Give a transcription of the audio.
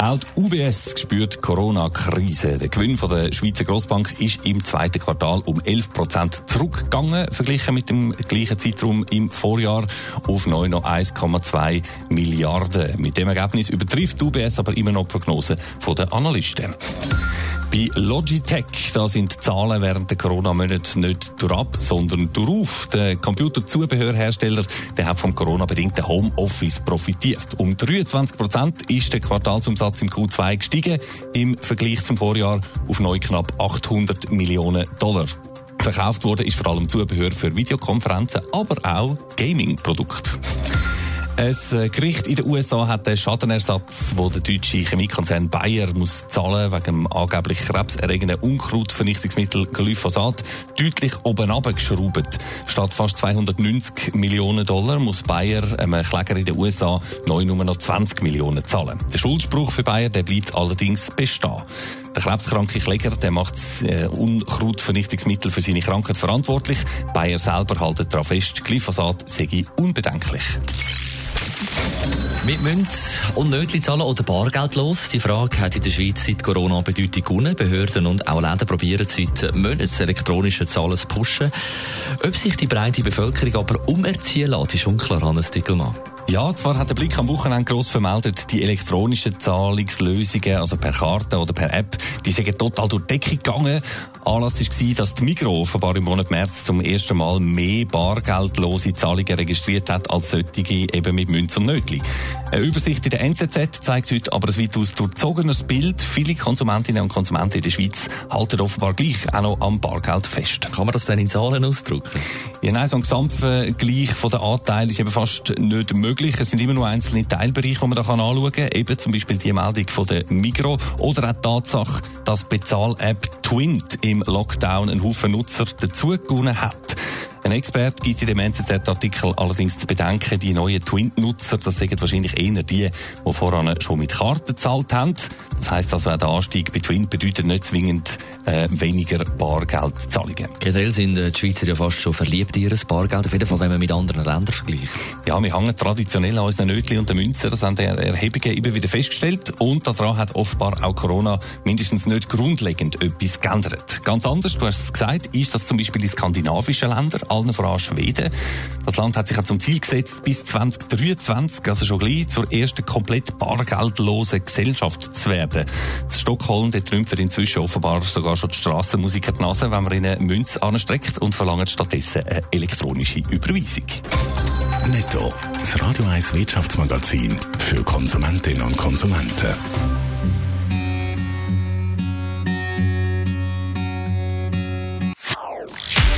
Auch die UBS spürt Corona-Krise. Der Gewinn von der Schweizer Grossbank ist im zweiten Quartal um 11 Prozent zurückgegangen, verglichen mit dem gleichen Zeitraum im Vorjahr auf neu noch 1,2 Milliarden. Mit dem Ergebnis übertrifft die UBS aber immer noch die Prognosen der Analysten. Bei Logitech da sind die Zahlen während der Corona-Monate nicht durchab, sondern durchauf. Der Computerzubehörhersteller der hat vom Corona-bedingten Homeoffice profitiert. Um 23 Prozent ist der Quartalsumsatz im Q2 gestiegen, im Vergleich zum Vorjahr auf neu knapp 800 Millionen Dollar. Verkauft wurde ist vor allem Zubehör für Videokonferenzen, aber auch Gaming-Produkte. Ein äh, Gericht in den USA hat den Schadenersatz, den der deutsche Chemiekonzern Bayer muss zahlen wegen dem angeblich krebserregenden Unkrautvernichtungsmittel Glyphosat deutlich oben abgeschraubt. Statt fast 290 Millionen Dollar muss Bayer einem Kläger in den USA neu nur noch 20 Millionen zahlen. Der Schuldspruch für Bayer der bleibt allerdings bestehen. Der krebskranke Kläger der macht äh, Unkrautvernichtungsmittel für seine Krankheit verantwortlich. Bayer selber hält darauf fest, Glyphosat sei unbedenklich. Wir müssen unnötig zahlen oder bargeldlos. Die Frage hat in der Schweiz seit Corona Bedeutung gewonnen. Behörden und auch Läden probieren seit Monaten das elektronische Zahlen zu pushen. Ob sich die breite Bevölkerung aber umerziehen lässt, ist unklar, Hannes Dickelmann. Ja, zwar hat der Blick am Wochenende gross vermeldet, die elektronischen Zahlungslösungen, also per Karte oder per App, die sind total durch die Decke gegangen. Anlass war, dass die Migros offenbar im Monat März zum ersten Mal mehr bargeldlose Zahlungen registriert hat als solche eben mit Münz und Nötli. Eine Übersicht in der NZZ zeigt heute aber ein weitaus durchzogenes Bild. Viele Konsumentinnen und Konsumenten in der Schweiz halten offenbar gleich auch noch am Bargeld fest. Kann man das dann in Zahlen ausdrücken? Ja, nein, so ein Gesamtvergleich von den Anteilen ist eben fast nicht möglich. Es sind immer nur einzelne Teilbereiche, die man da anschauen kann. Eben zum Beispiel die Meldung von der Migros oder auch die Tatsache, dass die Bezahl-App Twint im Lockdown einen Haufen Nutzer dazugewonnen hat. Ein Experte gibt in dem NZZ-Artikel allerdings zu bedenken, die neuen Twint-Nutzer, das sind wahrscheinlich eher die, die voran schon mit Karten gezahlt haben. Das heisst also, auch der Anstieg bei Twint bedeutet nicht zwingend äh, weniger Bargeldzahlungen. Generell sind äh, die Schweizer ja fast schon verliebt in ihr Bargeld, auf jeden Fall, wenn man mit anderen Ländern vergleicht. Ja, wir hängen traditionell an unseren Nötli und den Münzen, das haben die Erhebungen immer wieder festgestellt und daran hat offenbar auch Corona mindestens nicht grundlegend etwas geändert. Ganz anders, du hast es gesagt, ist das zum Beispiel in skandinavischen Ländern, allen voran Schweden. Das Land hat sich zum Ziel gesetzt, bis 2023, also schon gleich, zur ersten komplett bargeldlosen Gesellschaft zu werden. In Stockholm, der trümpft inzwischen offenbar sogar schon die Strassenmusiker die Nase, wenn man ihnen Münze anstreckt und verlangt stattdessen eine elektronische Überweisung. Netto, das Radio 1 Wirtschaftsmagazin für Konsumentinnen und Konsumenten.